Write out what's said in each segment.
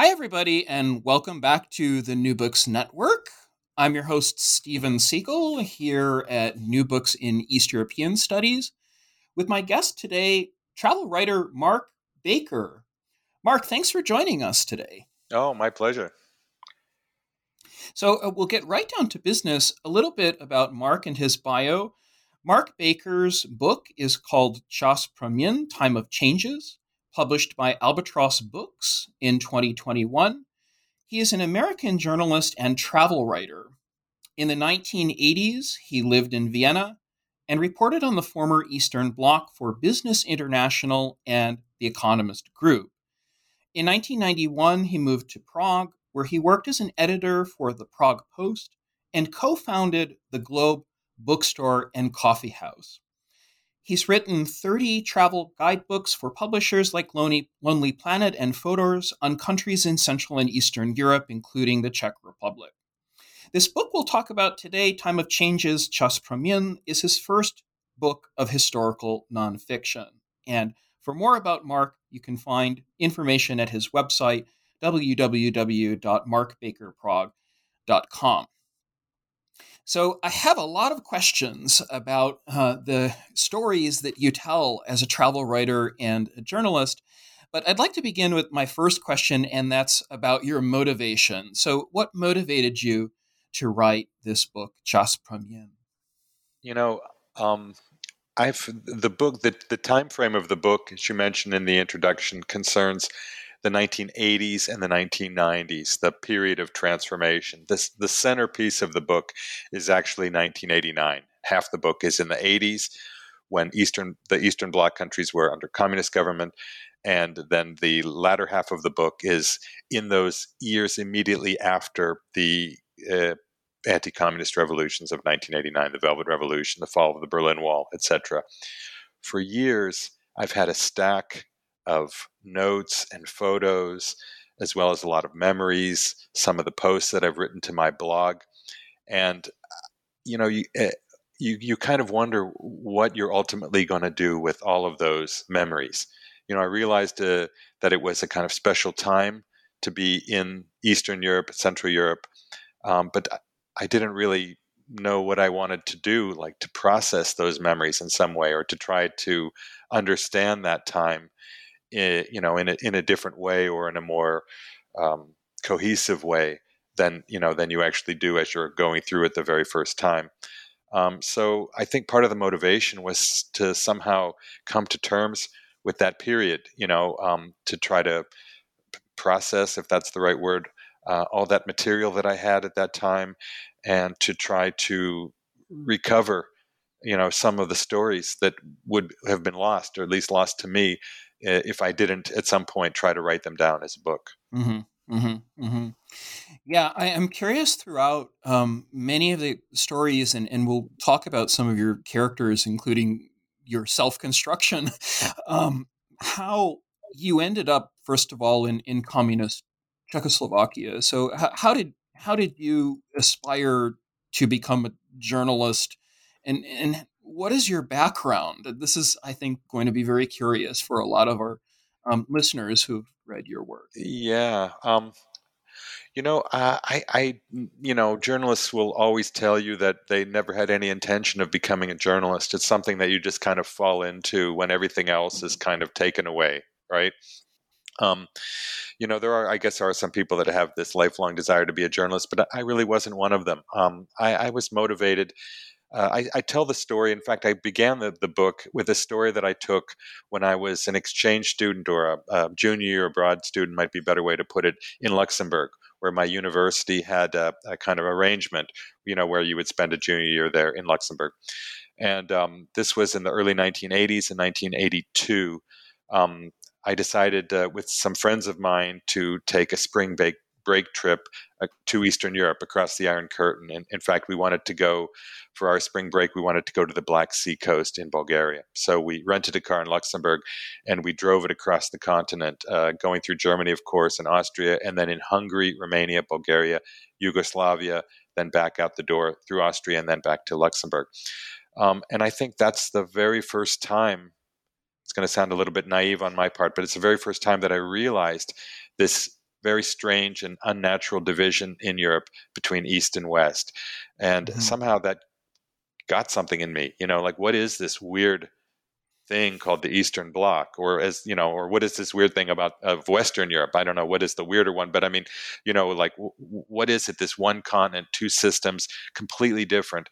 Hi, everybody, and welcome back to the New Books Network. I'm your host, Stephen Siegel, here at New Books in East European Studies, with my guest today, travel writer Mark Baker. Mark, thanks for joining us today. Oh, my pleasure. So, uh, we'll get right down to business a little bit about Mark and his bio. Mark Baker's book is called Čas proměn, Time of Changes published by Albatross Books in 2021. He is an American journalist and travel writer. In the 1980s, he lived in Vienna and reported on the former Eastern Bloc for Business International and The Economist Group. In 1991, he moved to Prague, where he worked as an editor for the Prague Post and co founded the Globe Bookstore and Coffee House. He's written 30 travel guidebooks for publishers like Lonely, Planet and Fodor's on countries in Central and Eastern Europe, including the Czech Republic. This book we'll talk about today, Time of Changes, Čas proměn, is his first book of historical nonfiction. And for more about Mark, you can find information at his website, www.markbakerprague.com. So I have a lot of questions about uh, the stories that you tell as a travel writer and a journalist. But I'd like to begin with my first question, and that's about your motivation. So, what motivated you to write this book, Čas proměn? You know, um, I've the book, the the time frame of the book, as you mentioned in the introduction, concerns the 1980s and the 1990s, the period of transformation. This, the centerpiece of the book is actually 1989. Half the book is in the 80s when Eastern the Eastern Bloc countries were under communist government, and then the latter half of the book is in those years immediately after the uh, anti-communist revolutions of 1989, the Velvet Revolution, the fall of the Berlin Wall, etc. For years, I've had a stack of notes and photos, as well as a lot of memories, some of the posts that I've written to my blog. And, you know, you, eh, you, you kind of wonder what you're ultimately going to do with all of those memories. You know, I realized uh, that it was a kind of special time to be in Eastern Europe, Central Europe, um, but I didn't really know what I wanted to do, like to process those memories in some way or to try to understand that time you know in a, in a different way or in a more um, cohesive way than you know than you actually do as you're going through it the very first time. Um, so I think part of the motivation was to somehow come to terms with that period, you know, um, to try to process, if that's the right word, uh, all that material that I had at that time, and to try to recover, you know, some of the stories that would have been lost, or at least lost to me, if I didn't at some point try to write them down as a book. Mm-hmm, mm-hmm, mm-hmm. Yeah, I am curious throughout um, many of the stories, and, and we'll talk about some of your characters, including your self construction, um, how you ended up, first of all, in, in communist Czechoslovakia. So, h- how did how did you aspire to become a journalist, and and what is your background? This is, I think, going to be very curious for a lot of our um, listeners who've read your work. Yeah. Um, you know, uh, I, I, you know, journalists will always tell you that they never had any intention of becoming a journalist. It's something that you just kind of fall into when everything else is kind of taken away, right? Um, you know, there are, I guess, there are some people that have this lifelong desire to be a journalist, but I really wasn't one of them. Um, I, I was motivated uh, I, I, tell the story. In fact, I began the, the book with a story that I took when I was an exchange student or a, a junior year abroad student, might be a better way to put it, in Luxembourg, where my university had a, a kind of arrangement, you know, where you would spend a junior year there in Luxembourg. And um, this was in the early 1980s. In 1982, um, I decided uh, with some friends of mine to take a spring break, break trip uh, to Eastern Europe across the Iron Curtain. And in fact, we wanted to go for our spring break, we wanted to go to the Black Sea coast in Bulgaria. So we rented a car in Luxembourg and we drove it across the continent, uh, going through Germany, of course, and Austria, and then in Hungary, Romania, Bulgaria, Yugoslavia, then back out the door through Austria and then back to Luxembourg. Um, and I think that's the very first time. It's going to sound a little bit naive on my part, but it's the very first time that I realized this very strange and unnatural division in Europe between East and West. And mm-hmm. somehow that got something in me, you know, like what is this weird thing called the Eastern Bloc, or as you know, or what is this weird thing about of Western Europe? I don't know what is the weirder one, but I mean, you know, like w- what is it? This one continent, two systems, completely different,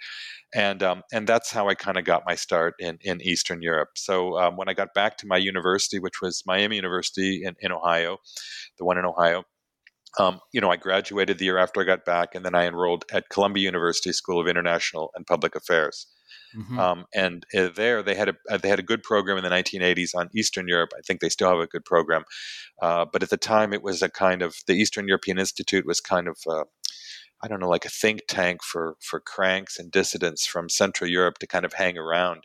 and um, and that's how I kind of got my start in in Eastern Europe. So um, when I got back to my university, which was Miami University in, in Ohio, the one in Ohio. Um, you know, I graduated the year after I got back, and then I enrolled at Columbia University School of International and Public Affairs. Mm-hmm. Um, and uh, there they had a uh, they had a good program in the 1980s on Eastern Europe. I think they still have a good program, uh, but at the time it was a kind of the Eastern European Institute was kind of uh, I don't know, like a think tank for for cranks and dissidents from Central Europe to kind of hang around.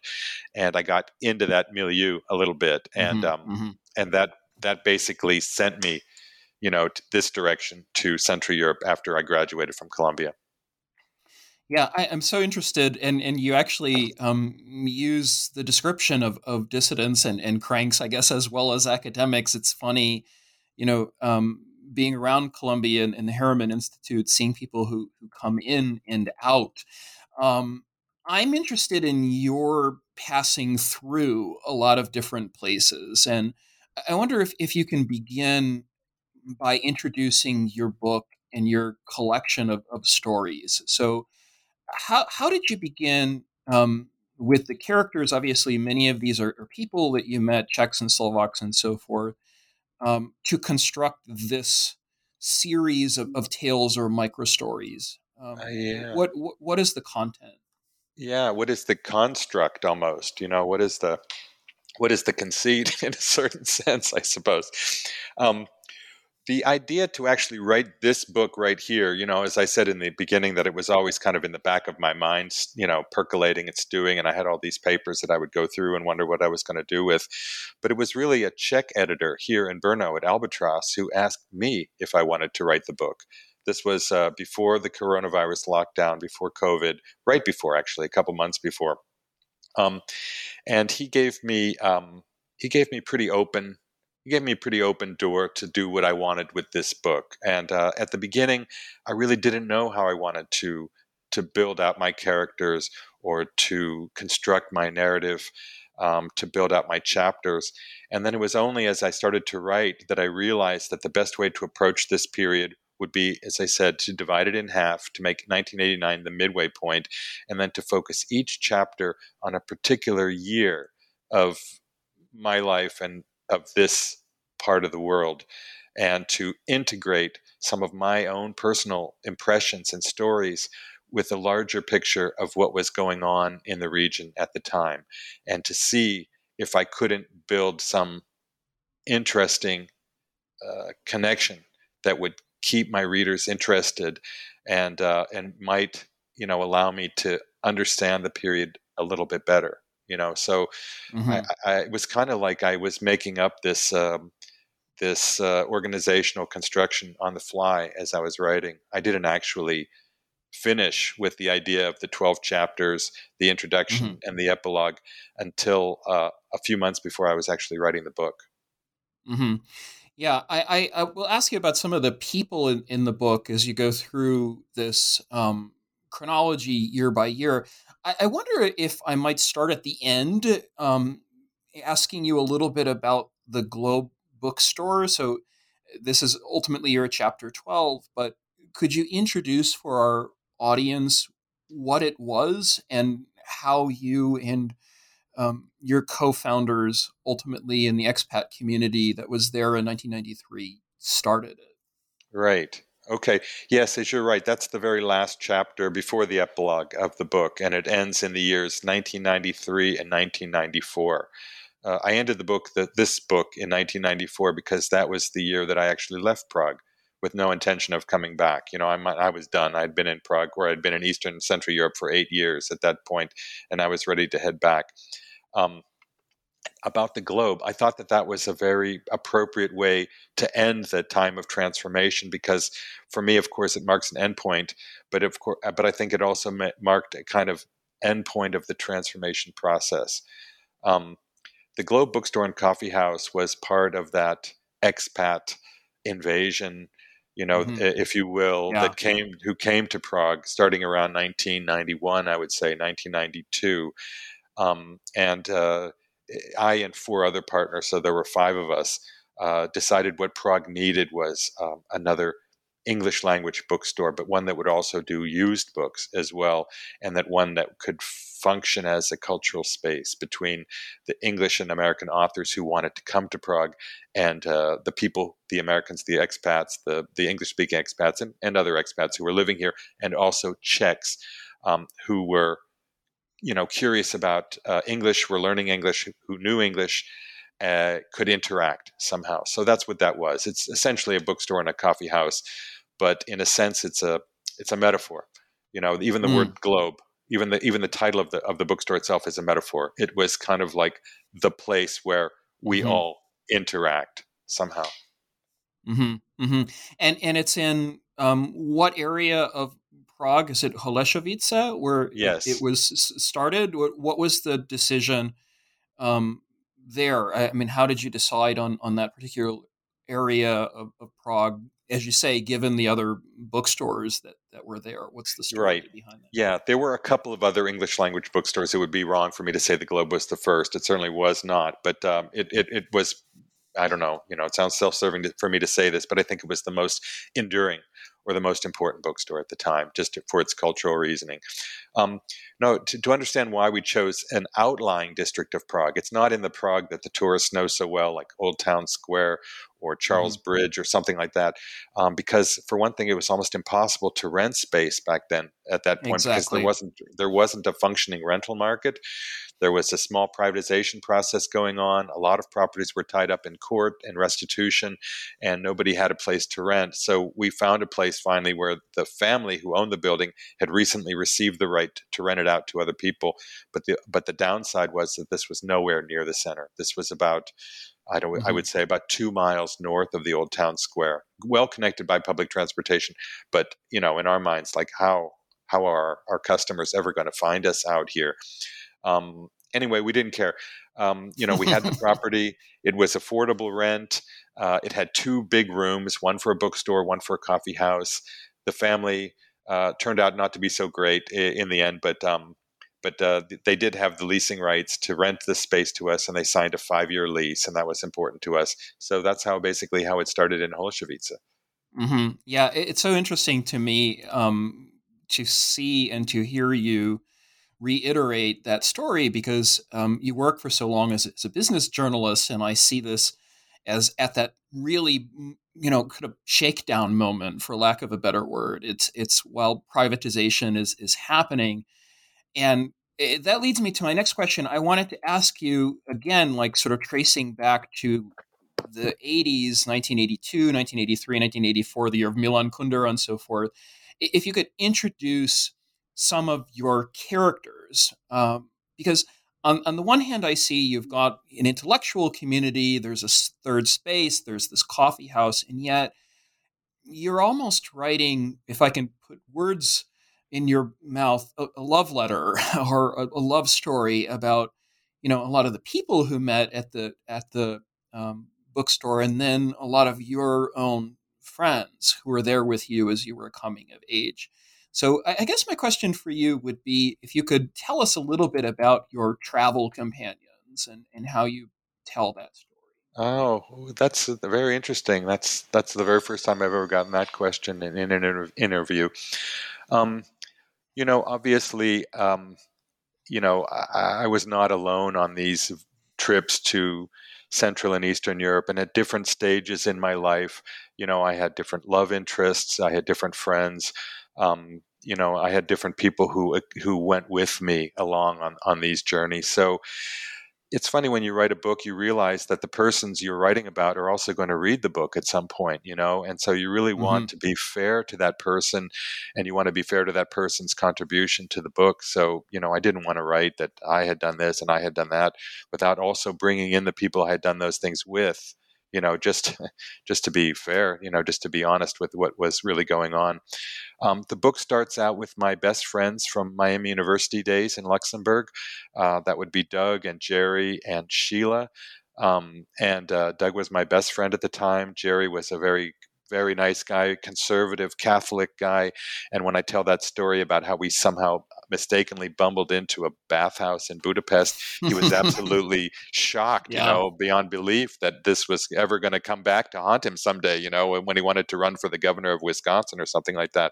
And I got into that milieu a little bit, and mm-hmm. Um, mm-hmm. and that that basically sent me, you know, this direction to Central Europe after I graduated from Columbia. Yeah, I, am so interested, and and you actually um, use the description of, of dissidents and, and cranks, I guess, as well as academics. It's funny, you know, um, being around Columbia and, and, the Harriman Institute, seeing people who who come in and out. Um, I'm interested in your passing through a lot of different places, and I wonder if if you can begin by introducing your book and your collection of, of stories. So how how did you begin um, with the characters? Obviously, many of these are, are, people that you met, Czechs and Slovaks and so forth, um, to construct this series of, of tales or micro stories. Um, uh, yeah. What, what what is the content? Yeah, what is the construct? Almost, you know, what is the what is the conceit in a certain sense? I suppose. Um, the idea to actually write this book right here, you know, as I said in the beginning, that it was always kind of in the back of my mind, you know, percolating it's doing. And I had all these papers that I would go through and wonder what I was going to do with. But it was really a Czech editor here in Brno at Albatross who asked me if I wanted to write the book. This was uh, before the coronavirus lockdown, before COVID, right before, actually, a couple months before. Um, and he gave me um, he gave me pretty open he gave me a pretty open door to do what I wanted with this book. And uh, at the beginning, I really didn't know how I wanted to to build out my characters or to construct my narrative, um, to build out my chapters. And then it was only as I started to write that I realized that the best way to approach this period would be, as I said, to divide it in half, to make 1989 the midway point, and then to focus each chapter on a particular year of my life and of this part of the world and to integrate some of my own personal impressions and stories with the larger picture of what was going on in the region at the time and to see if I couldn't build some interesting uh, connection that would keep my readers interested and uh, and might you know allow me to understand the period a little bit better you know so mm-hmm. I, I, it was kind of like i was making up this um, this uh, organizational construction on the fly as i was writing i didn't actually finish with the idea of the 12 chapters the introduction mm-hmm. and the epilogue until uh, a few months before i was actually writing the book mm-hmm. yeah I, I, I, will ask you about some of the people in, in the book as you go through this um, chronology year by year I, I wonder if I might start at the end, um, asking you a little bit about the Globe bookstore. So this is ultimately your chapter 12, but could you introduce for our audience what it was and how you and um, your co-founders ultimately in the expat community that was there in 1993 started it? Right. Okay. Yes, as you're right, that's the very last chapter before the epilogue of the book, and it ends in the years 1993 and 1994. uh, I ended the book, the, this book, in 1994 because that was the year that I actually left Prague with no intention of coming back. You know, I, I was done. I'd been in Prague, where I'd been in Eastern Central Europe for eight years at that point, and I was ready to head back. Um, about the globe, I thought that that was a very appropriate way to end the time of transformation because, for me, of course, it marks an endpoint. But of course, but I think it also marked a kind of endpoint of the transformation process. Um, the Globe Bookstore and Coffee House was part of that expat invasion, you know, mm-hmm. if you will, yeah. that came who came to Prague starting around 1991, I would say 1992, um, and uh, I and four other partners, so there were five of us, uh, decided what Prague needed was um, another English language bookstore, but one that would also do used books as well, and that one that could function as a cultural space between the English and American authors who wanted to come to Prague and uh, the people, the Americans, the expats, the, the English speaking expats, and, and, other expats who were living here, and also Czechs um, who were you know curious about uh, English, were learning English, who knew English, uh, could interact somehow. So that's what that was. It's essentially a bookstore and a coffee house, but in a sense, it's a it's a metaphor. You know, even the mm. word globe, even the even the title of the of the bookstore itself is a metaphor. It was kind of like the place where we mm-hmm. all interact somehow. Mm-hmm. Mm-hmm. And and it's in um, what area of Prague? Is it Holešovice where yes. it, it was started? What, what, was the decision um, there? I mean, how did you decide on on that particular area of, of, Prague? As you say, given the other bookstores that, that were there, what's the story right. behind that? Yeah, there were a couple of other English language bookstores. It would be wrong for me to say the Globe was the first. It certainly was not, but um, it, it, it was I don't know, you know, it sounds self-serving to, for me to say this, but I think it was the most enduring or the most important bookstore at the time, just for its cultural reasoning. Um, no, to, to, understand why we chose an outlying district of Prague, it's not in the Prague that the tourists know so well, like Old Town Square or Charles mm-hmm. Bridge or something like that. Um, because for one thing, it was almost impossible to rent space back then at that point exactly. because there wasn't there wasn't a functioning rental market. There was a small privatization process going on. A lot of properties were tied up in court and restitution, and nobody had a place to rent. So we found a place finally where the family who owned the building had recently received the right to rent it out to other people. But the but the downside was that this was nowhere near the center. This was about I don't mm-hmm. I would say about two miles north of the old town square, well connected by public transportation. But you know, in our minds, like how how are our customers ever going to find us out here? Um, anyway, we didn't care. Um, you know, we had the property. It was affordable rent. Uh, it had two big rooms, one for a bookstore, one for a coffee house. The family uh, turned out not to be so great in, the end, but um, but uh, they did have the leasing rights to rent the space to us, and they signed a five-year lease, and that was important to us. So that's how basically how it started in Holešovice. Mm-hmm. Yeah, it's so interesting to me um, to see and to hear you reiterate that story because um, you work for so long as, as, a business journalist, and I see this as at that really you know kind of shakedown moment, for lack of a better word. It's it's while privatization is is happening, and it, that leads me to my next question. I wanted to ask you again, like sort of tracing back to the 80s, 1982, 1983, 1984, the year of Milan Kundera and so forth. If you could introduce some of your characters. Um, because on, on the one hand, I see you've got an intellectual community, there's a third space, there's this coffee house, and yet you're almost writing, if I can put words in your mouth, a, a love letter or a, a, love story about, you know, a lot of the people who met at the at the um, bookstore, and then a lot of your own friends who were there with you as you were coming of age. So I guess my question for you would be if you could tell us a little bit about your travel companions and, and how you tell that story. Oh, that's very interesting. That's that's the very first time I've ever gotten that question in, in an inter- interview. Um, you know, obviously, um, you know, I, I, was not alone on these trips to Central and Eastern Europe, and at different stages in my life, you know, I had different love interests, I had different friends um, you know, I had different people who who went with me along on on these journeys. So, it's funny when you write a book, you realize that the persons you're writing about are also going to read the book at some point, you know? And so you really mm-hmm. want to be fair to that person and you want to be fair to that person's contribution to the book. So, you know, I didn't want to write that I had done this and I had done that without also bringing in the people I had done those things with you know just just to be fair you know just to be honest with what was really going on um, the book starts out with my best friends from miami university days in luxembourg uh, that would be doug and jerry and sheila um, and uh, doug was my best friend at the time jerry was a very very nice guy, conservative Catholic guy. And when I tell that story about how we somehow mistakenly bumbled into a bathhouse in Budapest, he was absolutely shocked, yeah. you know, beyond belief that this was ever going to come back to haunt him someday, you know, when he wanted to run for the governor of Wisconsin or something like that.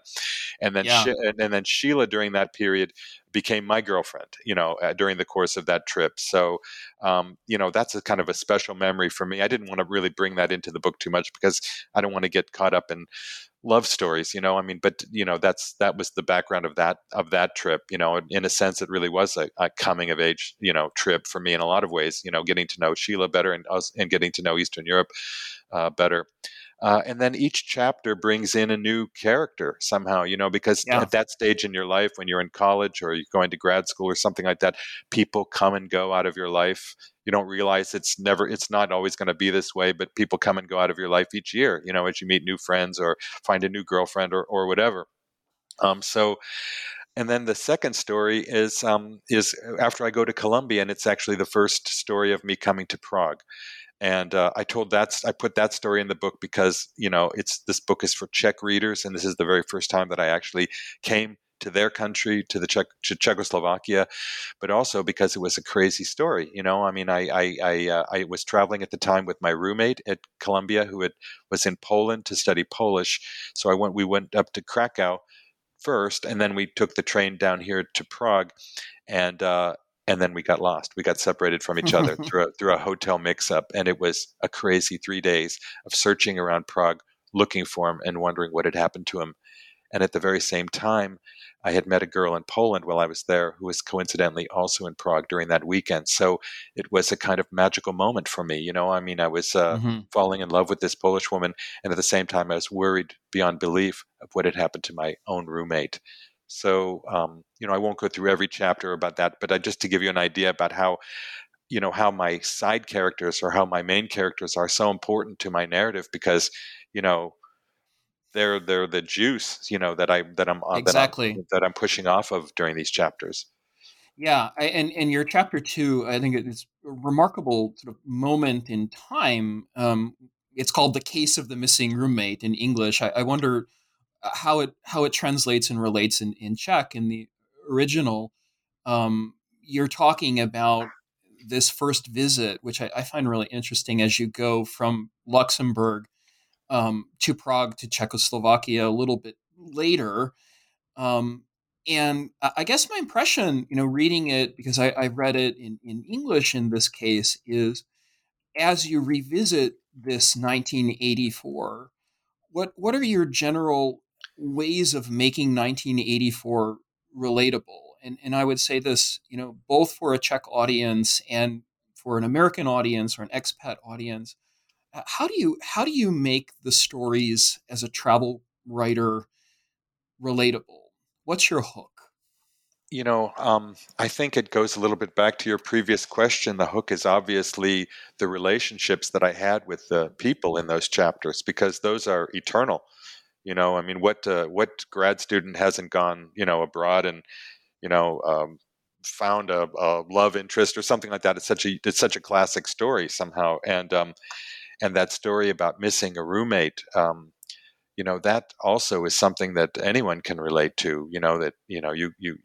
And then, yeah. she- and then Sheila during that period became my girlfriend, you know, uh, during the course of that trip. So, um, you know, that's a kind of a special memory for me. I didn't want to really bring that into the book too much because I don't want to get caught up in love stories, you know. I mean, but you know, that's that was the background of that of that trip. You know, in a sense, it really was a, a coming of age, you know, trip for me in a lot of ways. You know, getting to know Sheila better and and getting to know Eastern Europe uh, better. Uh, and then each chapter brings in a new character somehow, you know, because yeah. at that stage in your life, when you're in college or you're going to grad school or something like that, people come and go out of your life. You don't realize it's never, it's not always going to be this way, but people come and go out of your life each year, you know, as you meet new friends or find a new girlfriend or, or whatever. Um, so, and then the second story is um, is after I go to Columbia, and it's actually the first story of me coming to Prague and uh, I told that I put that story in the book because you know it's this book is for Czech readers, and this is the very first time that I actually came to their country, to the Czech, to Czechoslovakia, but also because it was a crazy story. You know, I mean, I I I, uh, I was traveling at the time with my roommate at Columbia, who had, was in Poland to study Polish. So I went. We went up to Krakow first, and then we took the train down here to Prague, and uh, and then we got lost. We got separated from each other through a, through a hotel mix-up, and it was a crazy three days of searching around Prague, looking for him, and wondering what had happened to him. And at the very same time, I had met a girl in Poland while I was there who was coincidentally also in Prague during that weekend. So it was a kind of magical moment for me. You know, I mean, I was uh, mm-hmm. falling in love with this Polish woman, and at the same time, I was worried beyond belief of what had happened to my own roommate. So, um, you know, I won't go through every chapter about that, but I, just to give you an idea about how, you know, how my side characters or how my main characters are so important to my narrative because, you know, they're they're the juice, you know, that I that I'm exactly that I'm, that I'm pushing off of during these chapters. Yeah, I, and and your chapter two, I think it's a remarkable sort of moment in time. Um, it's called "The Case of the Missing Roommate" in English. I, I wonder uh, how it how it translates and relates in, in Czech in the original. Um, you're talking about this first visit, which I, I, find really interesting as you go from Luxembourg um, to Prague to Czechoslovakia a little bit later. Um, and I guess my impression, you know, reading it because I, I read it in, in English in this case, is as you revisit this 1984, what what are your general ways of making 1984 relatable. And, and I would say this, you know, both for a Czech audience and for an American audience or an expat audience. How do you how do you make the stories as a travel writer relatable? What's your hook? You know, um, I think it goes a little bit back to your previous question. The hook is obviously the relationships that I had with the people in those chapters because those are eternal. You know, I mean, what uh, what grad student hasn't gone, you know, abroad and you know um, found a, a, love interest or something like that? It's such a it's such a classic story somehow, and um, and that story about missing a roommate. Um, you know that also is something that anyone can relate to you know that you know you you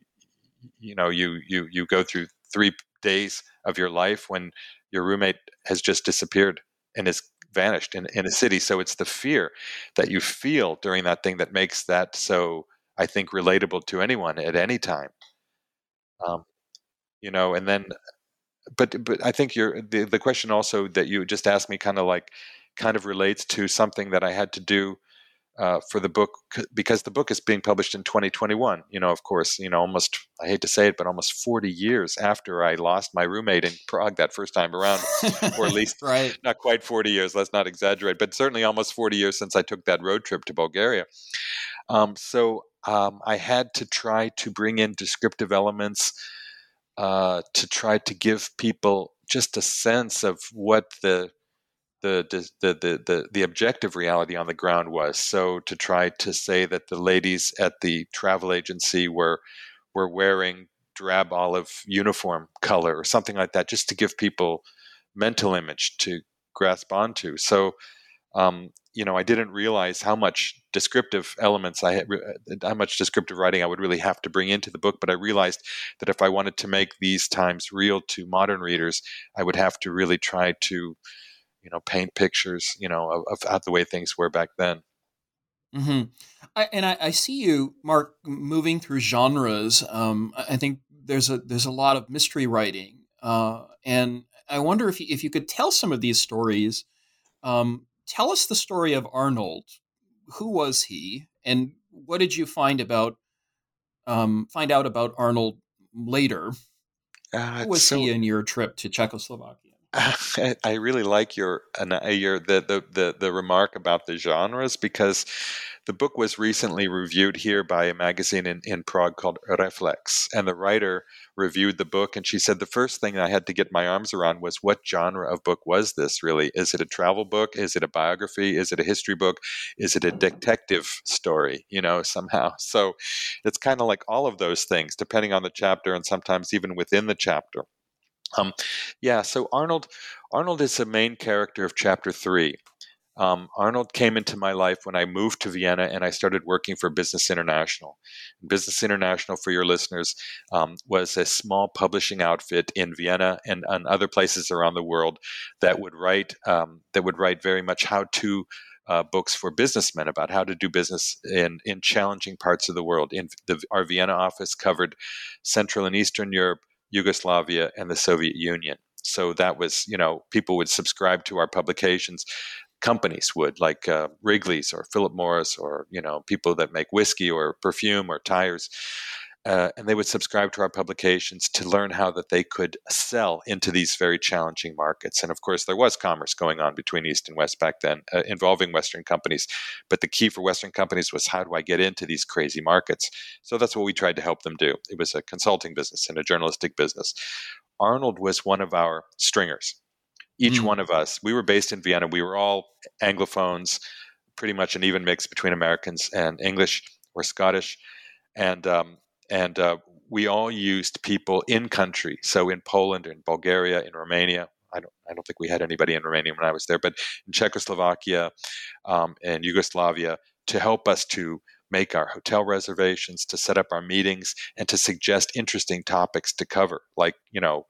you know you you you go through three days of your life when your roommate has just disappeared and is vanished in, in a city. So it's the fear that you feel during that thing that makes that so, I think, relatable to anyone at any time. Um, you know, and then, but but I think your the the question also that you just asked me kind of like kind of relates to something that I had to do uh, for the book because the book is being published in 2021. You know, of course, you know, almost I hate to say it, but almost 40 years after I lost my roommate in Prague that first time around, or at least right. not quite 40 years. Let's not exaggerate, but certainly almost 40 years since I took that road trip to Bulgaria. Um, so um, I had to try to bring in descriptive elements uh, to try to give people just a sense of what the the, the, the, the, the objective reality on the ground was. So to try to say that the ladies at the travel agency were were wearing drab olive uniform color or something like that, just to give people mental image to grasp onto. So, um, you know, I didn't realize how much descriptive elements I had, how much descriptive writing I would really have to bring into the book. But I realized that if I wanted to make these times real to modern readers, I would have to really try to you know paint pictures you know of, of the way things were back then mm-hmm. I, and I, I, see you mark moving through genres um, i think there's a there's a lot of mystery writing uh, and i wonder if you, if you could tell some of these stories um, tell us the story of arnold. Who was he and what did you find about um, find out about arnold later? Uh, who was so, he in your trip to czechoslovakia? I really like your uh, your the, the the the remark about the genres because the book was recently reviewed here by a magazine in, in Prague called Reflex, and the writer reviewed the book, and she said the first thing I had to get my arms around was what genre of book was this really? Is it a travel book? Is it a biography? Is it a history book? Is it a detective story? You know, somehow. So it's kind of like all of those things, depending on the chapter, and sometimes even within the chapter. Um, yeah, so Arnold, Arnold is the main character of chapter three. Um, Arnold came into my life when I moved to Vienna and I started working for Business International. Business International, for your listeners, um, was a small publishing outfit in Vienna and, and, other places around the world that would write um, that would write very much how to. Uh, books for businessmen about how to do business in, in challenging parts of the world. In the, our Vienna office covered Central and Eastern Europe, Yugoslavia, and the Soviet Union. So that was, you know, people would subscribe to our publications. Companies would, like uh, Wrigley's or Philip Morris, or you know, people that make whiskey or perfume or tires uh, and they would subscribe to our publications to learn how that they could sell into these very challenging markets. And of course, there was commerce going on between East and West back then, uh, involving Western companies. But the key for Western companies was how do I get into these crazy markets? So that's what we tried to help them do. It was a consulting business and a journalistic business. Arnold was one of our stringers. Each mm. one of us, we were based in Vienna. We were all Anglophones, pretty much an even mix between Americans and English or Scottish. And um, and uh, we all used people in country. So in Poland, in Bulgaria, in Romania. I don't, I don't think we had anybody in Romania when I was there, but in Czechoslovakia um, and Yugoslavia to help us to make our hotel reservations, to set up our meetings, and to suggest interesting topics to cover, like you know,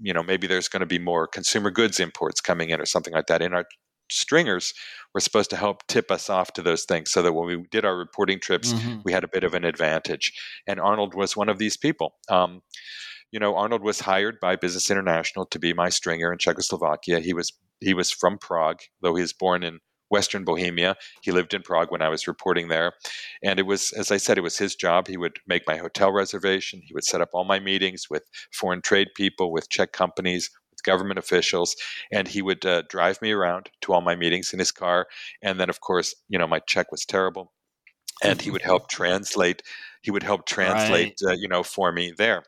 you know, maybe there's going to be more consumer goods imports coming in or something like that. In our stringers were supposed to help tip us off to those things so that when we did our reporting trips, mm-hmm. we had a bit of an advantage. And Arnold was one of these people. Um, you know, Arnold was hired by Business International to be my stringer in Czechoslovakia. He was he was from Prague, though he was born in Western Bohemia. He lived in Prague when I was reporting there. And it was, as I said, it was his job. He would make my hotel reservation. He would set up all my meetings with foreign trade people, with Czech companies, with government officials, and he would uh, drive me around to all my meetings in his car. And then, of course, you know, my Czech was terrible, and he would help translate. He would help translate, right. uh, you know, for me there.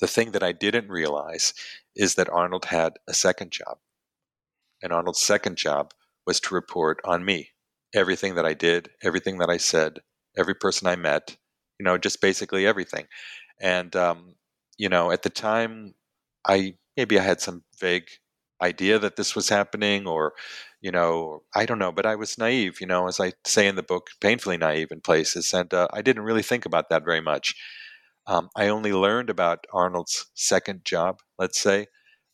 The thing that I didn't realize is that Arnold had a second job, and Arnold's second job was to report on me, everything that I did, everything that I said, every person I met, you know, just basically everything. And um, you know, at the time, I maybe I had some vague idea that this was happening or you know i don't know but i was naive you know as i say in the book painfully naive in places and uh, i didn't really think about that very much um, i only learned about arnold's second job let's say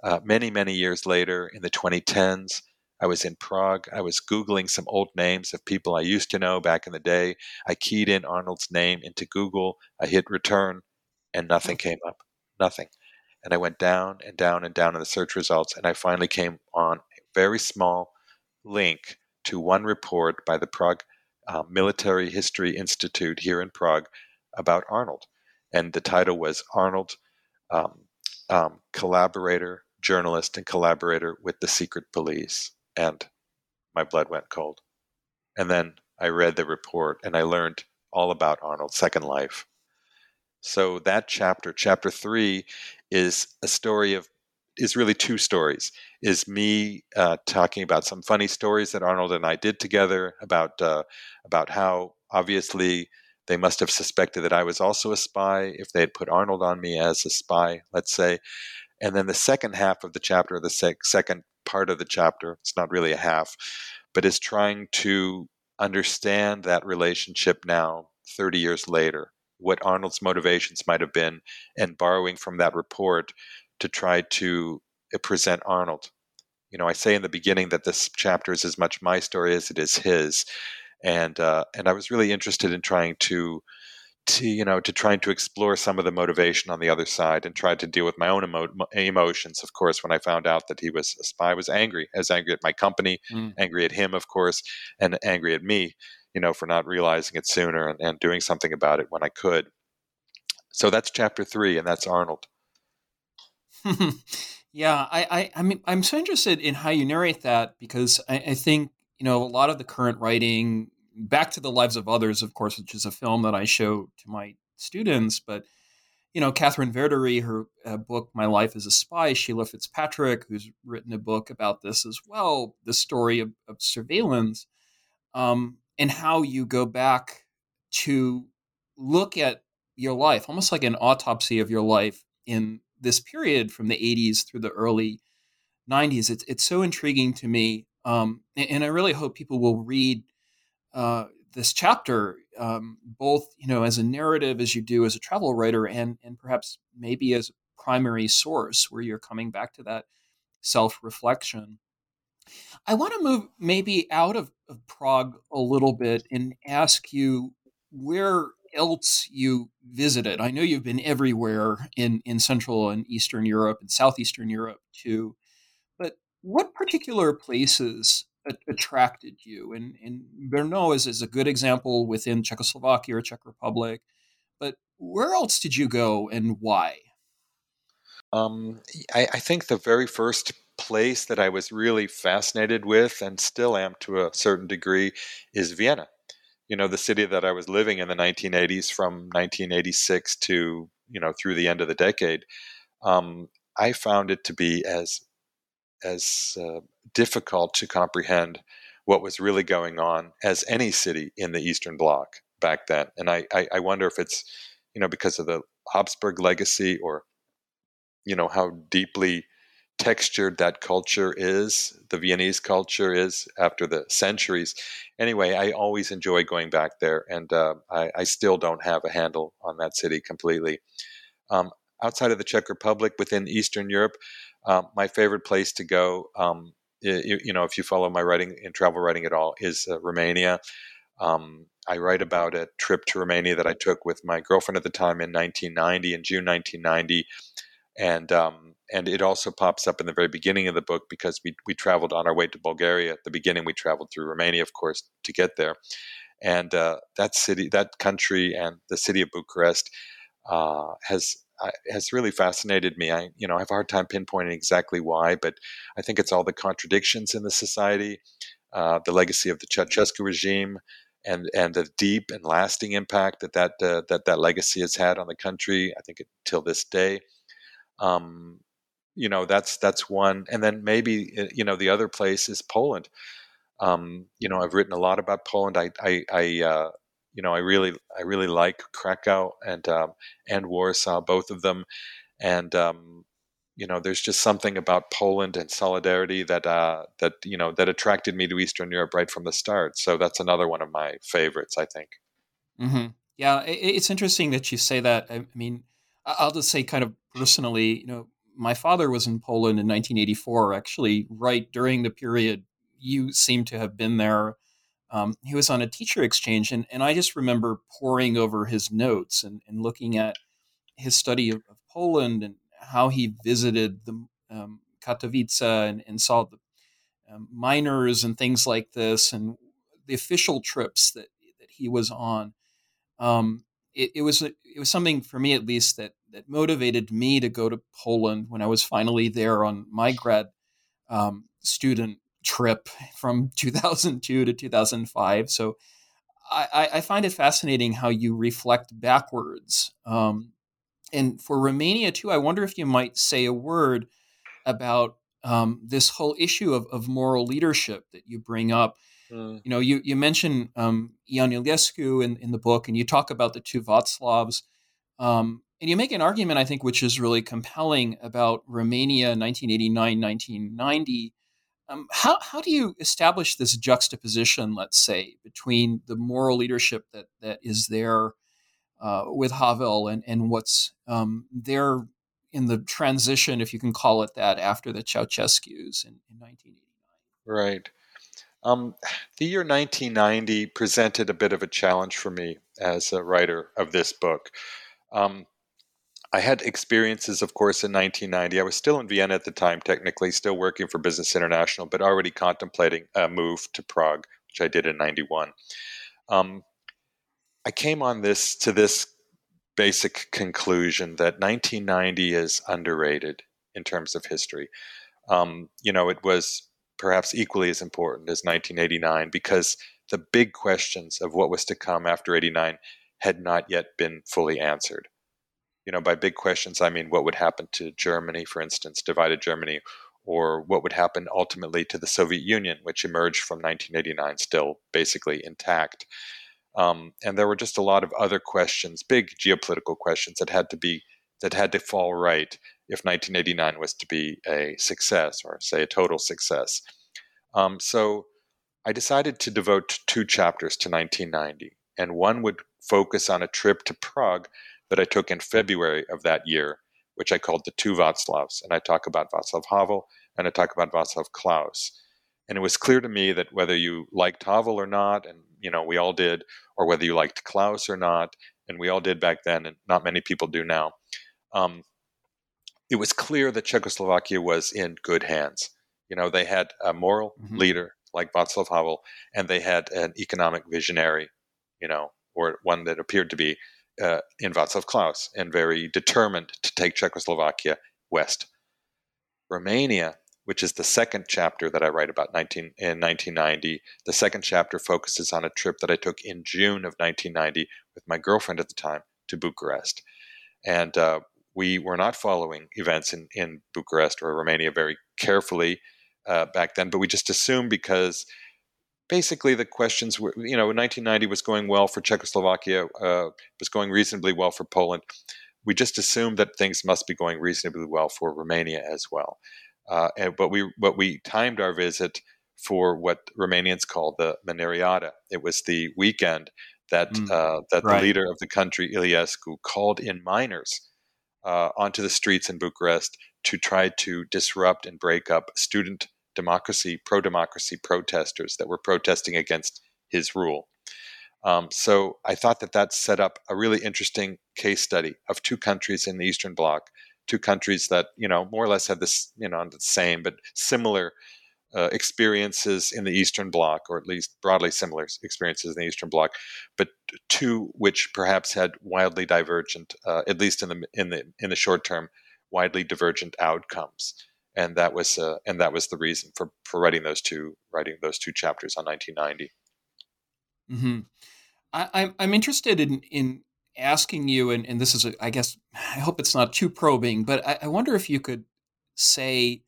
uh, many many years later in the 2010s i was in prague i was googling some old names of people i used to know back in the day i keyed in arnold's name into google i hit return and nothing came up nothing and I went down and down and down in the search results, and I finally came on a very small link to one report by the Prague uh, Military History Institute here in Prague about Arnold. And the title was Arnold, um, um, collaborator, journalist, and collaborator with the secret police. And my blood went cold. And then I read the report and I learned all about Arnold's second life. So that chapter, chapter three, is a story of is really two stories. Is me uh, talking about some funny stories that Arnold and I did together about uh, about how obviously they must have suspected that I was also a spy if they had put Arnold on me as a spy, let's say. And then the second half of the chapter, the sec- second part of the chapter, it's not really a half, but is trying to understand that relationship now, 30 years later, what Arnold's motivations might have been, and borrowing from that report to try to uh, present Arnold. You know, I say in the beginning that this chapter is as much my story as it is his, and uh, and I was really interested in trying to to you know to trying to explore some of the motivation on the other side and try to deal with my own emo- emotions of course when i found out that he was a spy I was angry as angry at my company mm. angry at him of course and angry at me you know for not realizing it sooner and, and doing something about it when i could so that's chapter three and that's arnold yeah, I, I, I mean, I'm so interested in how you narrate that because I, I, think you know a lot of the current writing, back to the lives of others, of course, which is a film that I show to my students, but you know, Katherine Verdery, her uh, book "My Life as a Spy," Sheila Fitzpatrick, who's written a book about this as well, the story of, of surveillance, um, and how you go back to look at your life, almost like an autopsy of your life in this period from the 80s through the early 90s. It's it's so intriguing to me, um, and, and, I really hope people will read uh, this chapter, um, both you know as a narrative as you do as a travel writer, and and perhaps maybe as a primary source where you're coming back to that self reflection. I want to move maybe out of, of Prague a little bit and ask you where else you visited. I know you've been everywhere in, in Central and Eastern Europe and Southeastern Europe too, but what particular places attracted you? And, and Brno is, is a good example within Czechoslovakia or Czech Republic, but where else did you go and why? Um, I, I think the very first place that I was really fascinated with and still am to a certain degree is Vienna you know the city that I was living in the 1980s from 1986 to you know through the end of the decade um, I found it to be as as uh, difficult to comprehend what was really going on as any city in the Eastern Bloc back then and I, I, I wonder if it's you know because of the Habsburg legacy or you know how deeply textured that culture is, the Viennese culture is after the centuries. Anyway, I always enjoy going back there, and uh, I, I, still don't have a handle on that city completely. Um, outside of the Czech Republic, within Eastern Europe, um, my favorite place to go, um, you, you, know, if you follow my writing and travel writing at all, is uh, Romania. Um, I write about a trip to Romania that I took with my girlfriend at the time in 1990, in June 1990 and um, and it also pops up in the very beginning of the book because we we traveled on our way to Bulgaria. At the beginning, we traveled through Romania, of course, to get there, and uh, that city, that country, and the city of Bucharest uh, has uh, has really fascinated me. I you know I have a hard time pinpointing exactly why, but I think it's all the contradictions in the society, uh, the legacy of the Ceausescu regime. And, and the deep and lasting impact that that, uh, that that legacy has had on the country, I think, it, till this day um, you know, that's that's one, and then maybe eh, you know the other place is Poland. Um, you know, I've written a lot about Poland. I, I, I uh, you know, I really, I really like Krakow and um, and Warsaw, both of them, and um, you know, there's just something about Poland and solidarity that uh, that you know that attracted me to Eastern Europe right from the start. So that's another one of my favorites, I think. Mm-hmm. Yeah, it's interesting that you say that. I mean, I'll just say, kind of personally, you know, my father was in Poland in 1984, actually, right during the period you seem to have been there. Um, he was on a teacher exchange, and, and I just remember poring over his notes and, and looking at his study of, of Poland and how he visited the um, Katowice and, and saw the um, miners and things like this, and the official trips that that he was on. Um, it, it, was it was something for me at least that that motivated me to go to Poland when I was finally there on my grad um, student trip from 2002 to 2005. So I, I, find it fascinating how you reflect backwards. Um, and for Romania too, I wonder if you might say a word about um, this whole issue of, of moral leadership that you bring up. Mm. You know, you you mention um, Ion Iliescu in, in the book, and you talk about the two Václavs, um, and you make an argument, I think, which is really compelling about Romania, 1989, 1990. Um, how how do you establish this juxtaposition, let's say, between the moral leadership that that is there uh, with Havel and and what's um, there in the transition, if you can call it that, after the Ceausescu's in, in 1989? Right. Um, the year 1990 presented a bit of a challenge for me as a writer of this book. Um, I had experiences, of course, in 1990. I was still in Vienna at the time, technically, still working for Business International, but already contemplating a move to Prague, which I did in 91. Um, I came on this to this basic conclusion that 1990 is underrated in terms of history. Um, you know, it was perhaps equally as important as 1989 because the big questions of what was to come after 89 had not yet been fully answered. You know, by big questions, I mean what would happen to Germany, for instance, divided Germany, or what would happen ultimately to the Soviet Union, which emerged from 1989 still basically intact. Um, and there were just a lot of other questions, big geopolitical questions that had to be that had to fall right if 1989 was to be a success or, say, a total success. Um, so I decided to devote two chapters to 1990, and one would focus on a trip to Prague that I took in February of that year, which I called the Two Václavs. And I talk about Václav Havel and I talk about Václav Klaus. And it was clear to me that whether you liked Havel or not, and you know we all did, or whether you liked Klaus or not, and we all did back then, and not many people do now, um, it was clear that Czechoslovakia was in good hands. You know, they had a moral mm-hmm. leader like Václav Havel, and they had an economic visionary, you know, or one that appeared to be uh, in Václav Klaus and very determined to take Czechoslovakia west. Romania, which is the second chapter that I write about 19, in 1990, the second chapter focuses on a trip that I took in June of 1990 with my girlfriend at the time to Bucharest. And uh, we were not following events in, in Bucharest or Romania very carefully uh, back then, but we just assumed because basically the questions were, you know, 1990 was going well for Czechoslovakia, uh, was going reasonably well for Poland. We just assumed that things must be going reasonably well for Romania as well. Uh, and, but we, but we timed our visit for what Romanians call the Mineriada. It was the weekend that mm, uh, that right. the leader of the country, Iliescu, called in miners uh, onto the streets in Bucharest to try to disrupt and break up student democracy, pro democracy protesters that were protesting against his rule. Um, so I thought that that set up a really interesting case study of two countries in the Eastern Bloc, two countries that you know more or less had this you know the same but similar uh, experiences in the Eastern Bloc, or at least broadly similar experiences in the Eastern Bloc, but two which perhaps had wildly divergent, uh, at least in the in the in the short term, widely divergent outcomes. And that was uh, and that was the reason for, for writing those two writing those two chapters on 1990. Mm-hmm. I, I'm interested in in asking you, and, and this is, a, I guess, I hope it's not too probing, but I, I wonder if you could say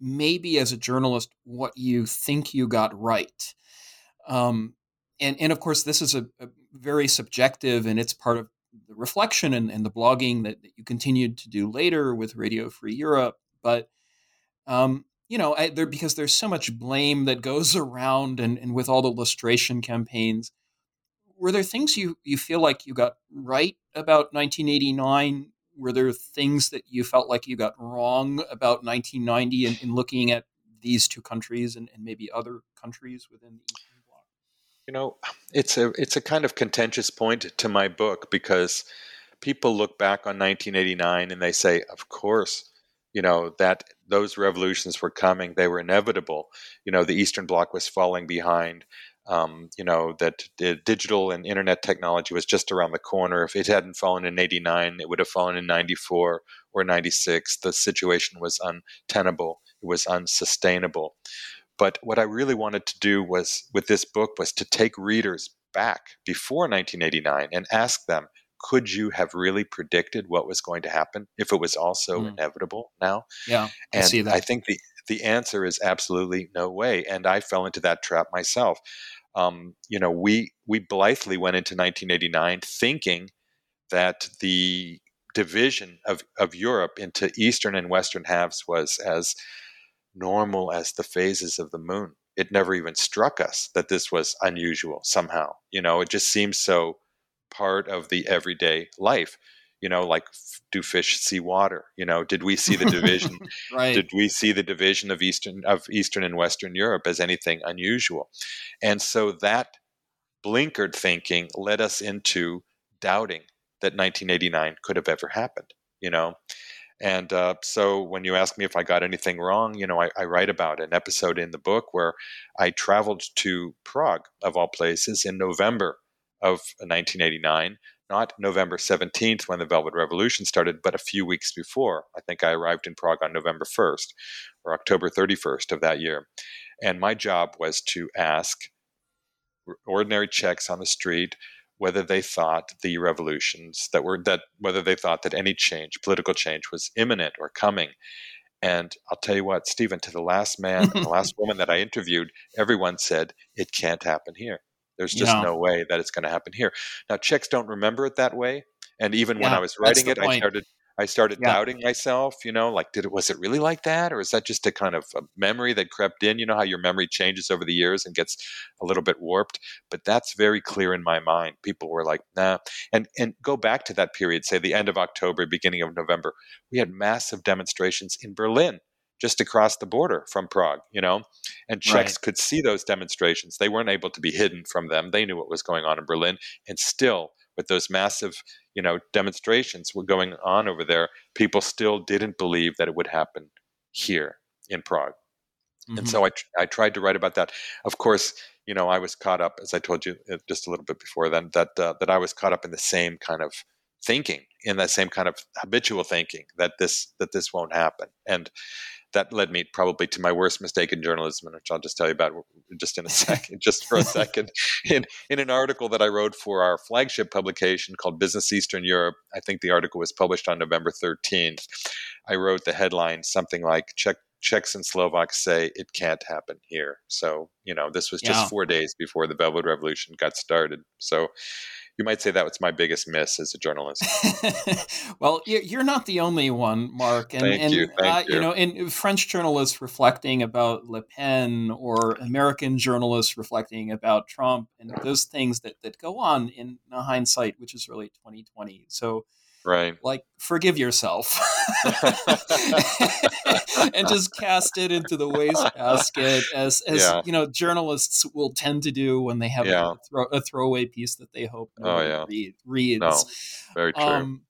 maybe as a journalist what you think you got right. Um, and, and of course, this is a, a, very subjective and it's part of the reflection and, and the blogging that, that, you continued to do later with Radio Free Europe. But, um, you know, I, there, because there's so much blame that goes around and, and with all the lustration campaigns, were there things you, you feel like you got right about 1989 were there things that you felt like you got wrong about 1990 in, in looking at these two countries and, and, maybe other countries within the Eastern Bloc? You know, it's a it's a kind of contentious point to my book because people look back on 1989 and they say, of course, you know that those revolutions were coming they were inevitable. You know the eastern bloc was falling behind um, you know that digital and internet technology was just around the corner. If it hadn't fallen in 89 it would have fallen in 94 or 96 the situation was untenable. It was unsustainable. But what i really wanted to do was with this book was to take readers back before 1989 and ask them could you have really predicted what was going to happen if it was also mm. inevitable now? Yeah, and I see that. I think the the answer is absolutely no way, and I fell into that trap myself. Um, you know, we we blithely went into 1989 thinking that the division of, of Europe into eastern and western halves was as normal as the phases of the moon. It never even struck us that this was unusual somehow. You know, it just seems so part of the everyday life you know like do fish see water you know? Did we see the division right. did we see the division of eastern of eastern and western europe as anything unusual? And so that blinkered thinking led us into doubting that 1989 could have ever happened you know? And uh, so when you ask me if I got anything wrong, you know, I, I, write about an episode in the book where I traveled to Prague, of all places, in November of 1989, not November 17th when the Velvet Revolution started, but a few weeks before. I think I arrived in Prague on November 1st or October 31st of that year. And my job was to ask ordinary Czechs on the street whether they thought the revolutions that were that whether they thought that any change, political change, was imminent or coming. And I'll tell you what, Stephen, to the last man and the last woman that I interviewed, everyone said it can't happen here. There's just yeah. no way that it's going to happen here. Now, Czechs don't remember it that way, and even yeah, when I was writing it, point. I started I started yeah. doubting myself. You know, like did it was it really like that, or is that just a kind of a memory that crept in? You know how your memory changes over the years and gets a little bit warped. But that's very clear in my mind. People were like, nah, and and go back to that period, say the end of October, beginning of November. We had massive demonstrations in Berlin just across the border from Prague, you know, and Czechs right. could see those demonstrations. They weren't able to be hidden from them. They knew what was going on in Berlin, and still, with those massive, you know, demonstrations were going on over there, people still didn't believe that it would happen here in Prague. Mm-hmm. And so I, I tried to write about that. Of course, you know, I was caught up, as I told you uh, just a little bit before then, that uh, that I was caught up in the same kind of thinking, in that same kind of habitual thinking that this that this won't happen, and that led me probably to my worst mistake in journalism, which I'll just tell you about just in a second, just for a second. In in an article that I wrote for our flagship publication called Business Eastern Europe, I think the article was published on November 13th. I wrote the headline something like Czech Czechs and Slovaks say it can't happen here. So, you know, this was just yeah. four days before the Velvet Revolution got started. So you might say that was my biggest miss as a journalist. well, you're not the only one, Mark. And, Thank and you. Thank uh, you. you know, in French journalists reflecting about Le Pen or American journalists reflecting about Trump and those things that, that go on in hindsight, which is really 2020. So right like forgive yourself and just cast it into the wastebasket as as yeah. you know journalists will tend to do when they have yeah. a, throw, a, throwaway piece that they hope oh, yeah. read, reads no, very true um,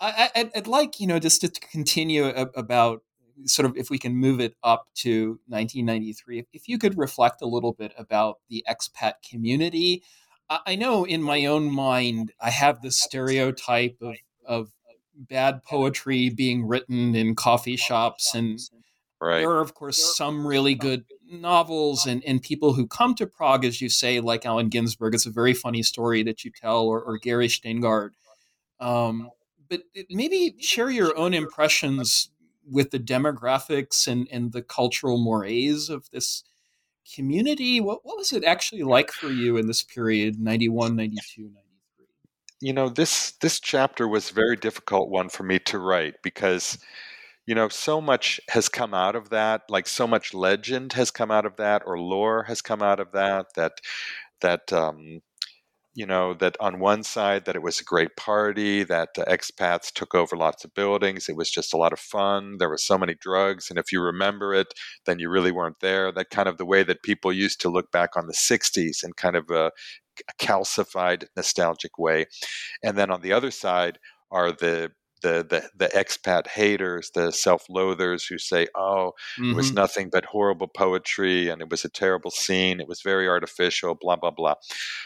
I, would like you know just to continue about sort of if we can move it up to 1993 if you could reflect a little bit about the expat community I know in my own mind I have this stereotype of of bad poetry being written in coffee shops and right. there are of course some really good novels and, and people who come to prague as you say like allen ginsberg. It's a very funny story that you tell or, or gary shteyngart um, but maybe share your own impressions with the demographics and, and the cultural mores of this community. What, what was it actually like for you in this period 91 92 93 you know this this chapter was a very difficult one for me to write because you know so much has come out of that like so much legend has come out of that or lore has come out of that that that um, you know that on one side that it was a great party that expats took over lots of buildings it was just a lot of fun there were so many drugs and if you remember it then you really weren't there. That kind of the way that people used to look back on the 60s and kind of uh, a calcified, nostalgic way. And then on the other side are the the the the expat haters, the self-loathers who say, "Oh, mm-hmm. it was mm-hmm. nothing but horrible poetry, and it was a terrible scene. It was very artificial." Blah blah blah.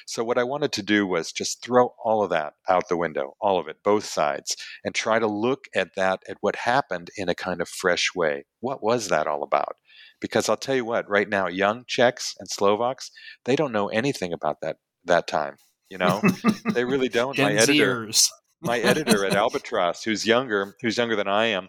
So what I wanted to do was just throw all of that out the window, all of it, both sides, and try to look at that at what happened in a kind of fresh way. What was that all about? Because I'll tell you what, right now, young Czechs and Slovaks, they don't know anything about that that time. You know, they really don't. My editor, my editor at Albatross, who's younger, who's younger than I am,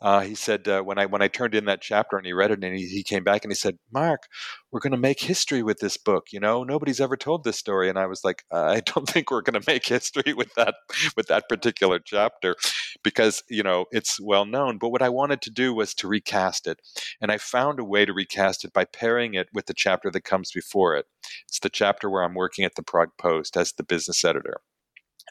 uh, he said uh, when I when I turned in that chapter and he read it and he, he came back and he said, "Mark, we're going to make history with this book. You know, nobody's ever told this story." And I was like, "I don't think we're going to make history with that with that particular chapter, because you know it's well known." But what I wanted to do was to recast it, and I found a way to recast it by pairing it with the chapter that comes before it. It's the chapter where I'm working at the Prague Post as the business editor.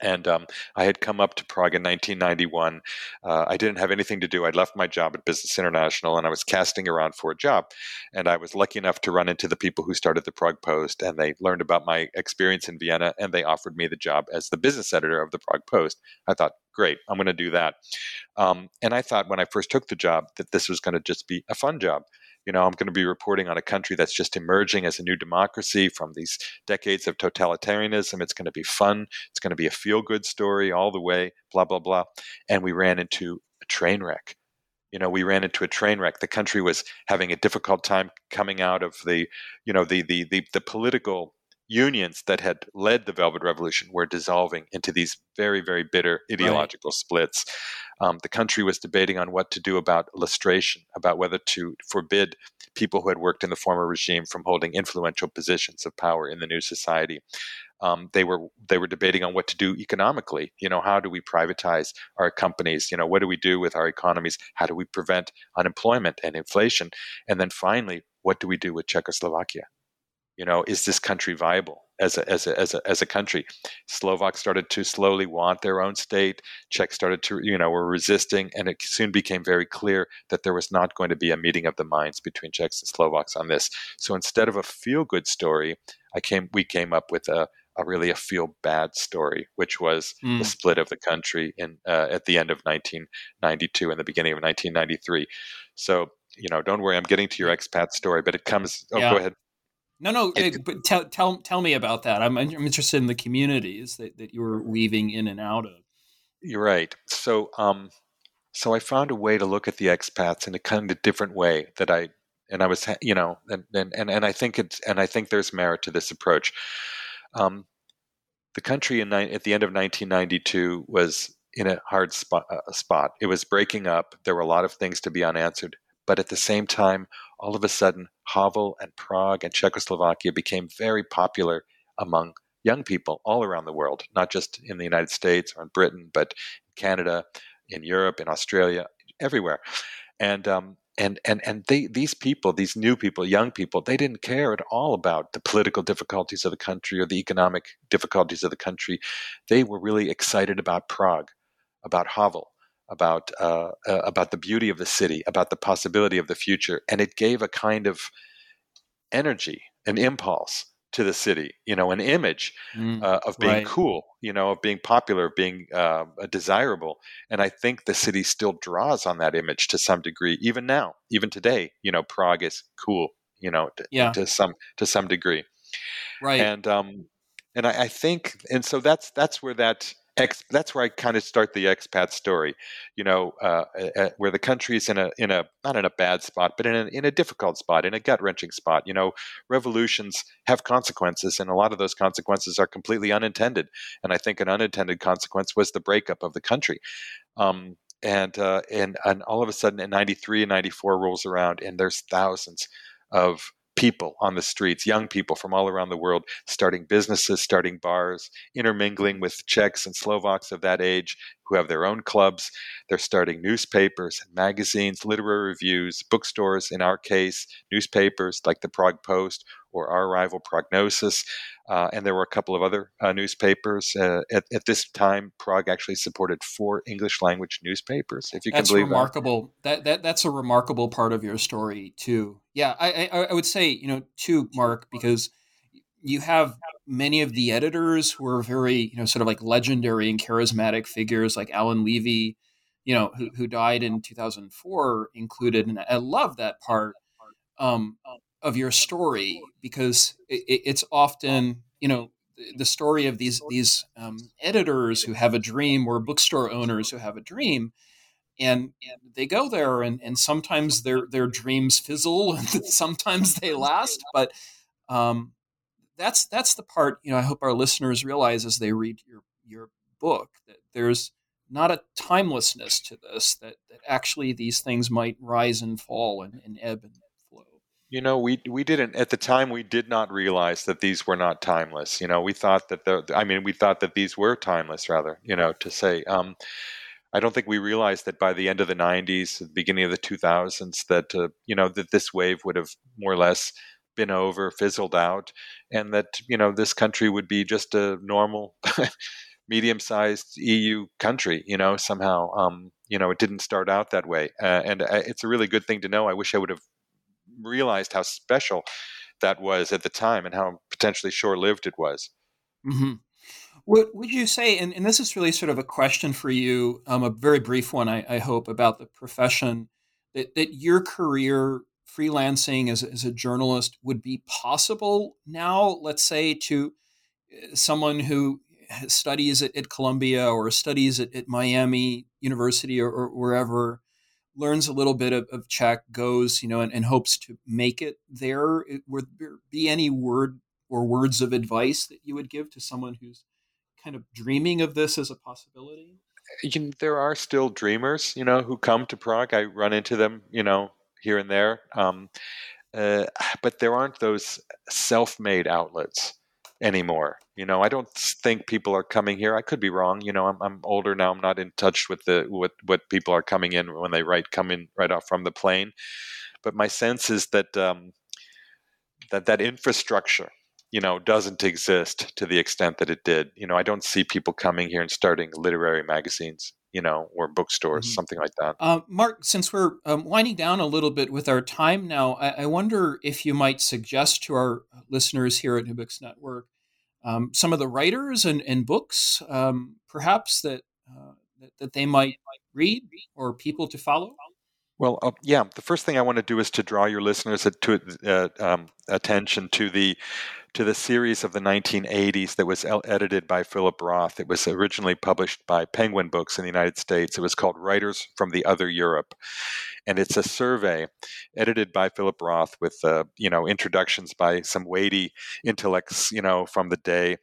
And um, I had come up to Prague in 1991. Uh, I didn't have anything to do. I'd left my job at Business International and I was casting around for a job. And I was lucky enough to run into the people who started the Prague Post and they learned about my experience in Vienna and they offered me the job as the business editor of the Prague Post. I thought, great, I'm going to do that. Um, and I thought when I first took the job that this was going to just be a fun job you know, I'm going to be reporting on a country that's just emerging as a new democracy from these decades of totalitarianism. It's going to be fun. It's going to be a feel good story all the way, blah, blah, blah. And we ran into a train wreck. You know, we ran into a train wreck. The country was having a difficult time coming out of the, you know, the the the, the political unions that had led the Velvet Revolution were dissolving into these very, very bitter ideological right. splits. Um, the country was debating on what to do about lustration, about whether to forbid people who had worked in the former regime from holding influential positions of power in the new society. Um, they were they were debating on what to do economically. You know, how do we privatize our companies? You know, what do we do with our economies? How do we prevent unemployment and inflation? And then finally, what do we do with Czechoslovakia? You know, is this country viable as a, as a, as a, as a country? Slovaks started to slowly want their own state. Czechs started to, you know, were resisting, and it soon became very clear that there was not going to be a meeting of the minds between Czechs and Slovaks on this. So instead of a feel-good story, I came, we came up with a, a really a feel-bad story, which was mm. the split of the country in uh, at the end of 1992 and the beginning of 1993. So you know, don't worry, I'm getting to your expat story, but it comes. Oh, yeah. go ahead. No, no, it, but tell, tell, tell me about that. I'm, I'm interested in the communities that, that you were weaving in and out of. You're right. So, um, so I found a way to look at the expats in a kind of different way that I, and I was, you know, and, and, and, and I think it's, and I think there's merit to this approach. Um, the country in, at the end of 1992 was in a hard spot, uh, spot. It was breaking up. There were a lot of things to be unanswered. But at the same time, all of a sudden, Havel and Prague and Czechoslovakia became very popular among young people all around the world, not just in the United States or in Britain, but in Canada, in Europe, in Australia, everywhere. And um, and and and they these people, these new people, young people, they didn't care at all about the political difficulties of the country or the economic difficulties of the country. They were really excited about Prague, about Havel, about uh, uh, about the beauty of the city, about the possibility of the future, and it gave a kind of energy, an impulse to the city. You know, an image mm, uh, of being right. cool. You know, of being popular, of being uh, desirable. And I think the city still draws on that image to some degree, even now, even today. You know, Prague is cool. You know, to, yeah. to some to some degree. Right. And um, and I, I think, and so that's that's where that ex, that's where I kind of start the expat story, you know, uh, uh, where the country is in a in a not in a bad spot, but in a, in a difficult spot, in a gut wrenching spot. You know, revolutions have consequences, and a lot of those consequences are completely unintended. And I think an unintended consequence was the breakup of the country. Um, and uh, and and all of a sudden, in '93 and '94 rolls around, and there's thousands of people on the streets, young people from all around the world, starting businesses, starting bars, intermingling with Czechs and Slovaks of that age who have their own clubs. They're starting newspapers magazines, literary reviews, bookstores, in our case, newspapers like the Prague Post or our rival Prognosis. Uh, and there were a couple of other uh, newspapers. Uh, at, at, this time, Prague actually supported four English language newspapers, if you that's can believe remarkable. That. that. That, That's a remarkable part of your story, too. Yeah, I, I, I would say, you know, too, Mark, because you have many of the editors who are very, you know, sort of like legendary and charismatic figures like Alan Levy, you know, who, who died in 2004 included. And I love that part um, of your story because it, it's often, you know, the story of these these um, editors who have a dream or bookstore owners who have a dream and, and they go there and, and sometimes their their dreams fizzle and sometimes they last but um, that's that's the part you know i hope our listeners realize as they read your your book that there's not a timelessness to this that, that actually these things might rise and fall and, and ebb and you know we we didn't at the time we did not realize that these were not timeless you know we thought that the i mean we thought that these were timeless rather you know to say um, I don't think we realized that by the end of the 90s, the beginning of the 2000s, that uh, you know that this wave would have more or less been over, fizzled out, and that you know this country would be just a normal medium-sized EU country. You know, somehow, um, you know, it didn't start out that way, uh, and uh, it's a really good thing to know. I wish I would have realized how special that was at the time and how potentially short-lived it was. Mm-hmm. What would you say, and, and, this is really sort of a question for you, um, a very brief one, I, I, hope, about the profession, that, that your career freelancing as, as a journalist would be possible now, let's say, to uh, someone who studies at, at Columbia or studies at, at Miami University or, or, wherever, learns a little bit of, of Czech, goes, you know, and, and hopes to make it there. Would there be any word or words of advice that you would give to someone who's kind of dreaming of this as a possibility? You know, there are still dreamers, you know, who come to Prague. I run into them, you know, here and there. Um, uh, but there aren't those self-made outlets anymore. You know, I don't think people are coming here. I could be wrong. You know, I'm, I'm older now. I'm not in touch with the what what people are coming in when they write come in right off from the plane. But my sense is that um, that that infrastructure, you know, doesn't exist to the extent that it did. You know, I don't see people coming here and starting literary magazines you know, or bookstores, mm-hmm. something like that. Uh, Mark, since we're um, winding down a little bit with our time now, I, I, wonder if you might suggest to our listeners here at New Books Network um, some of the writers and, and books, um, perhaps that, uh, that, that they might read or people to follow. Well, uh, yeah. The first thing I want to do is to draw your listeners to uh, um, attention to the to the series of the 1980s that was edited by Philip Roth. It was originally published by Penguin Books in the United States. It was called Writers from the Other Europe, and it's a survey edited by Philip Roth with uh, you know introductions by some weighty intellects you know from the day,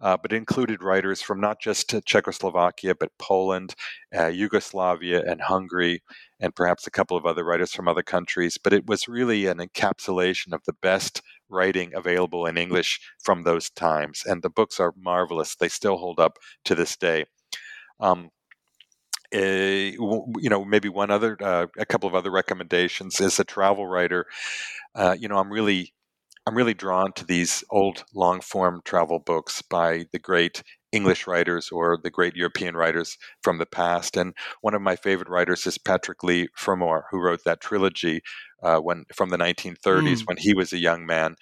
uh, but included writers from not just Czechoslovakia but Poland, uh, Yugoslavia, and Hungary and perhaps a couple of other writers from other countries. But it was really an encapsulation of the best writing available in English from those times. And the books are marvelous. They still hold up to this day. Um, a, you know, maybe one other, uh, a couple of other recommendations as a travel writer. Uh, you know, I'm really, I'm really drawn to these old long form travel books by the great English writers or the great European writers from the past. And one of my favorite writers is Patrick Leigh Fermor, who wrote that trilogy uh, when from the 1930s mm. when he was a young man.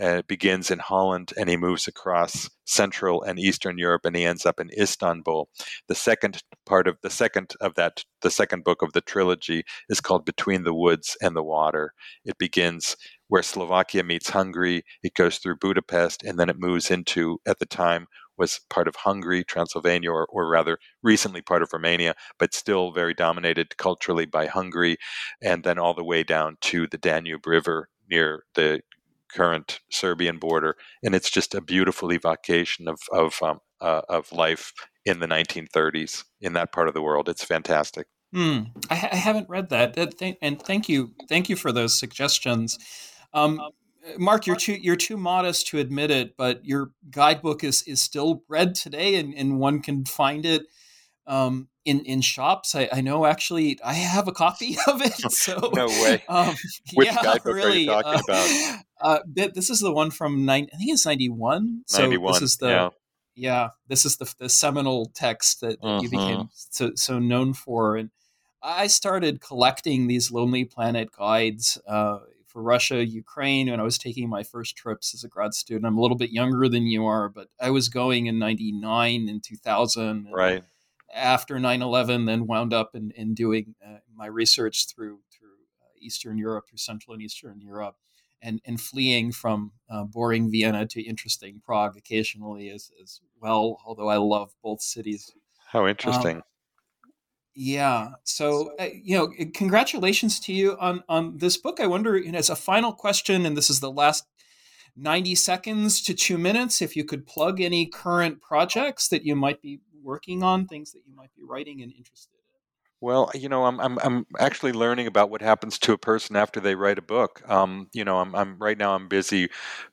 Uh, it begins in Holland and he moves across Central and Eastern Europe and he ends up in Istanbul. The second part of the second of that, the second book of the trilogy is called Between the Woods and the Water. It begins where Slovakia meets Hungary. It goes through Budapest and then it moves into, at the time, was part of Hungary, Transylvania, or, or rather recently part of Romania, but still very dominated culturally by Hungary, and then all the way down to the Danube River near the current Serbian border, and it's just a beautiful evocation of of um, uh, of life in the 1930s in that part of the world. It's fantastic. Mm, I, I, haven't read that, and thank you, thank you for those suggestions. Um, Mark, you're too you're too modest to admit it, but your guidebook is is still read today, and, and one can find it um, in in shops. I, I, know actually I have a copy of it. So no way. Um, Which yeah, guidebook really, are you talking uh, about? Uh, this is the one from nine. I think it's ninety one. So 91, this is the yeah. yeah. This is the the seminal text that, that uh-huh. you became mm-hmm. so so known for, and I started collecting these Lonely Planet guides. Uh, for Russia, Ukraine, when I was taking my first trips as a grad student. I'm a little bit younger than you are, but I was going in '99 and 2000. Right. after 9-11 then wound up in, in doing uh, my research through through uh, eastern europe through central and eastern europe and, and fleeing from uh, boring vienna to interesting prague occasionally as, as well although i love both cities how interesting um, yeah so uh, you know congratulations to you on on this book i wonder you know, as a final question and this is the last 90 seconds to two minutes if you could plug any current projects that you might be working on, things that you might be writing and interested in? Well, you know, I'm I'm I'm actually learning about what happens to a person after they write a book. Um, you know, I'm I'm right now I'm busy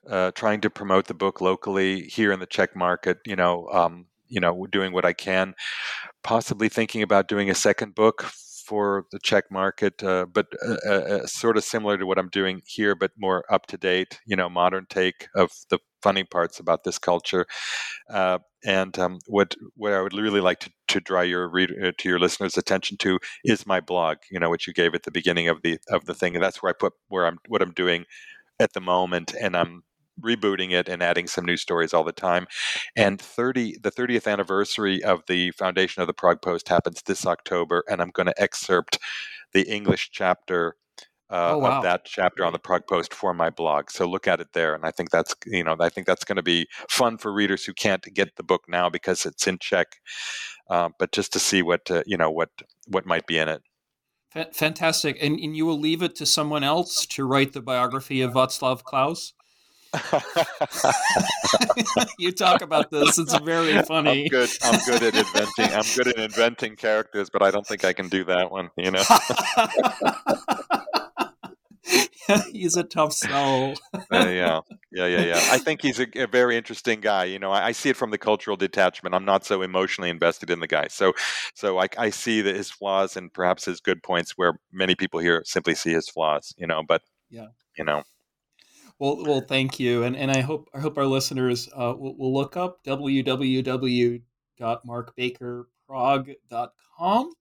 uh, trying to promote the book locally here in the Czech market. You know, um, you know, doing what I can, possibly thinking about doing a second book for the Czech market, uh, but uh, uh, uh, sort of similar to what I'm doing here, but more up to date, you know, modern take of the funny parts about this culture. Uh, and um, what what I would really like to, to draw your read, uh, to your listeners' attention to is my blog, you know, which you gave at the beginning of the of the thing, and that's where I put where I'm what I'm doing at the moment, and I'm rebooting it and adding some new stories all the time. And 30 the 30th anniversary of the foundation of the Prague Post happens this October, and I'm going to excerpt the English chapter uh, oh, wow. of that chapter on the Prague Post for my blog. So look at it there, and I think that's you know I think that's going to be fun for readers who can't get the book now because it's in Czech, uh, but just to see what uh, you know what what might be in it. Fantastic, and, and you will leave it to someone else to write the biography of Václav Klaus. you talk about this; it's very funny. I'm good. I'm good at inventing. I'm good at inventing characters, but I don't think I can do that one. You know. he's a tough soul. uh, yeah, yeah, yeah, yeah. I think he's a, a very interesting guy. You know, I, I, see it from the cultural detachment. I'm not so emotionally invested in the guy. So, so I, I see that his flaws and perhaps his good points, where many people here simply see his flaws. You know, but yeah, you know. Well, well, thank you, and and I hope I hope our listeners uh, will, will look up www.markbakerprague.com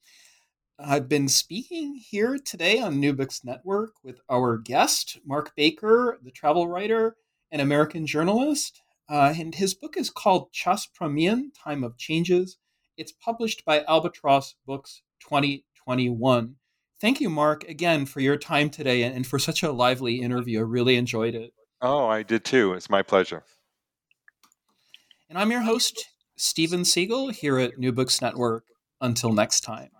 I've been speaking here today on New Network with our guest, Mark Baker, the travel writer and American journalist. Uh, and his book is called Čas proměn, Time of Changes. It's published by Albatross Books 2021. Thank you, Mark, again for your time today and for such a lively interview. I really enjoyed it. Oh, I did too. It's my pleasure. And I'm your host, Stephen Seegel, here at New Books Network. Until next time.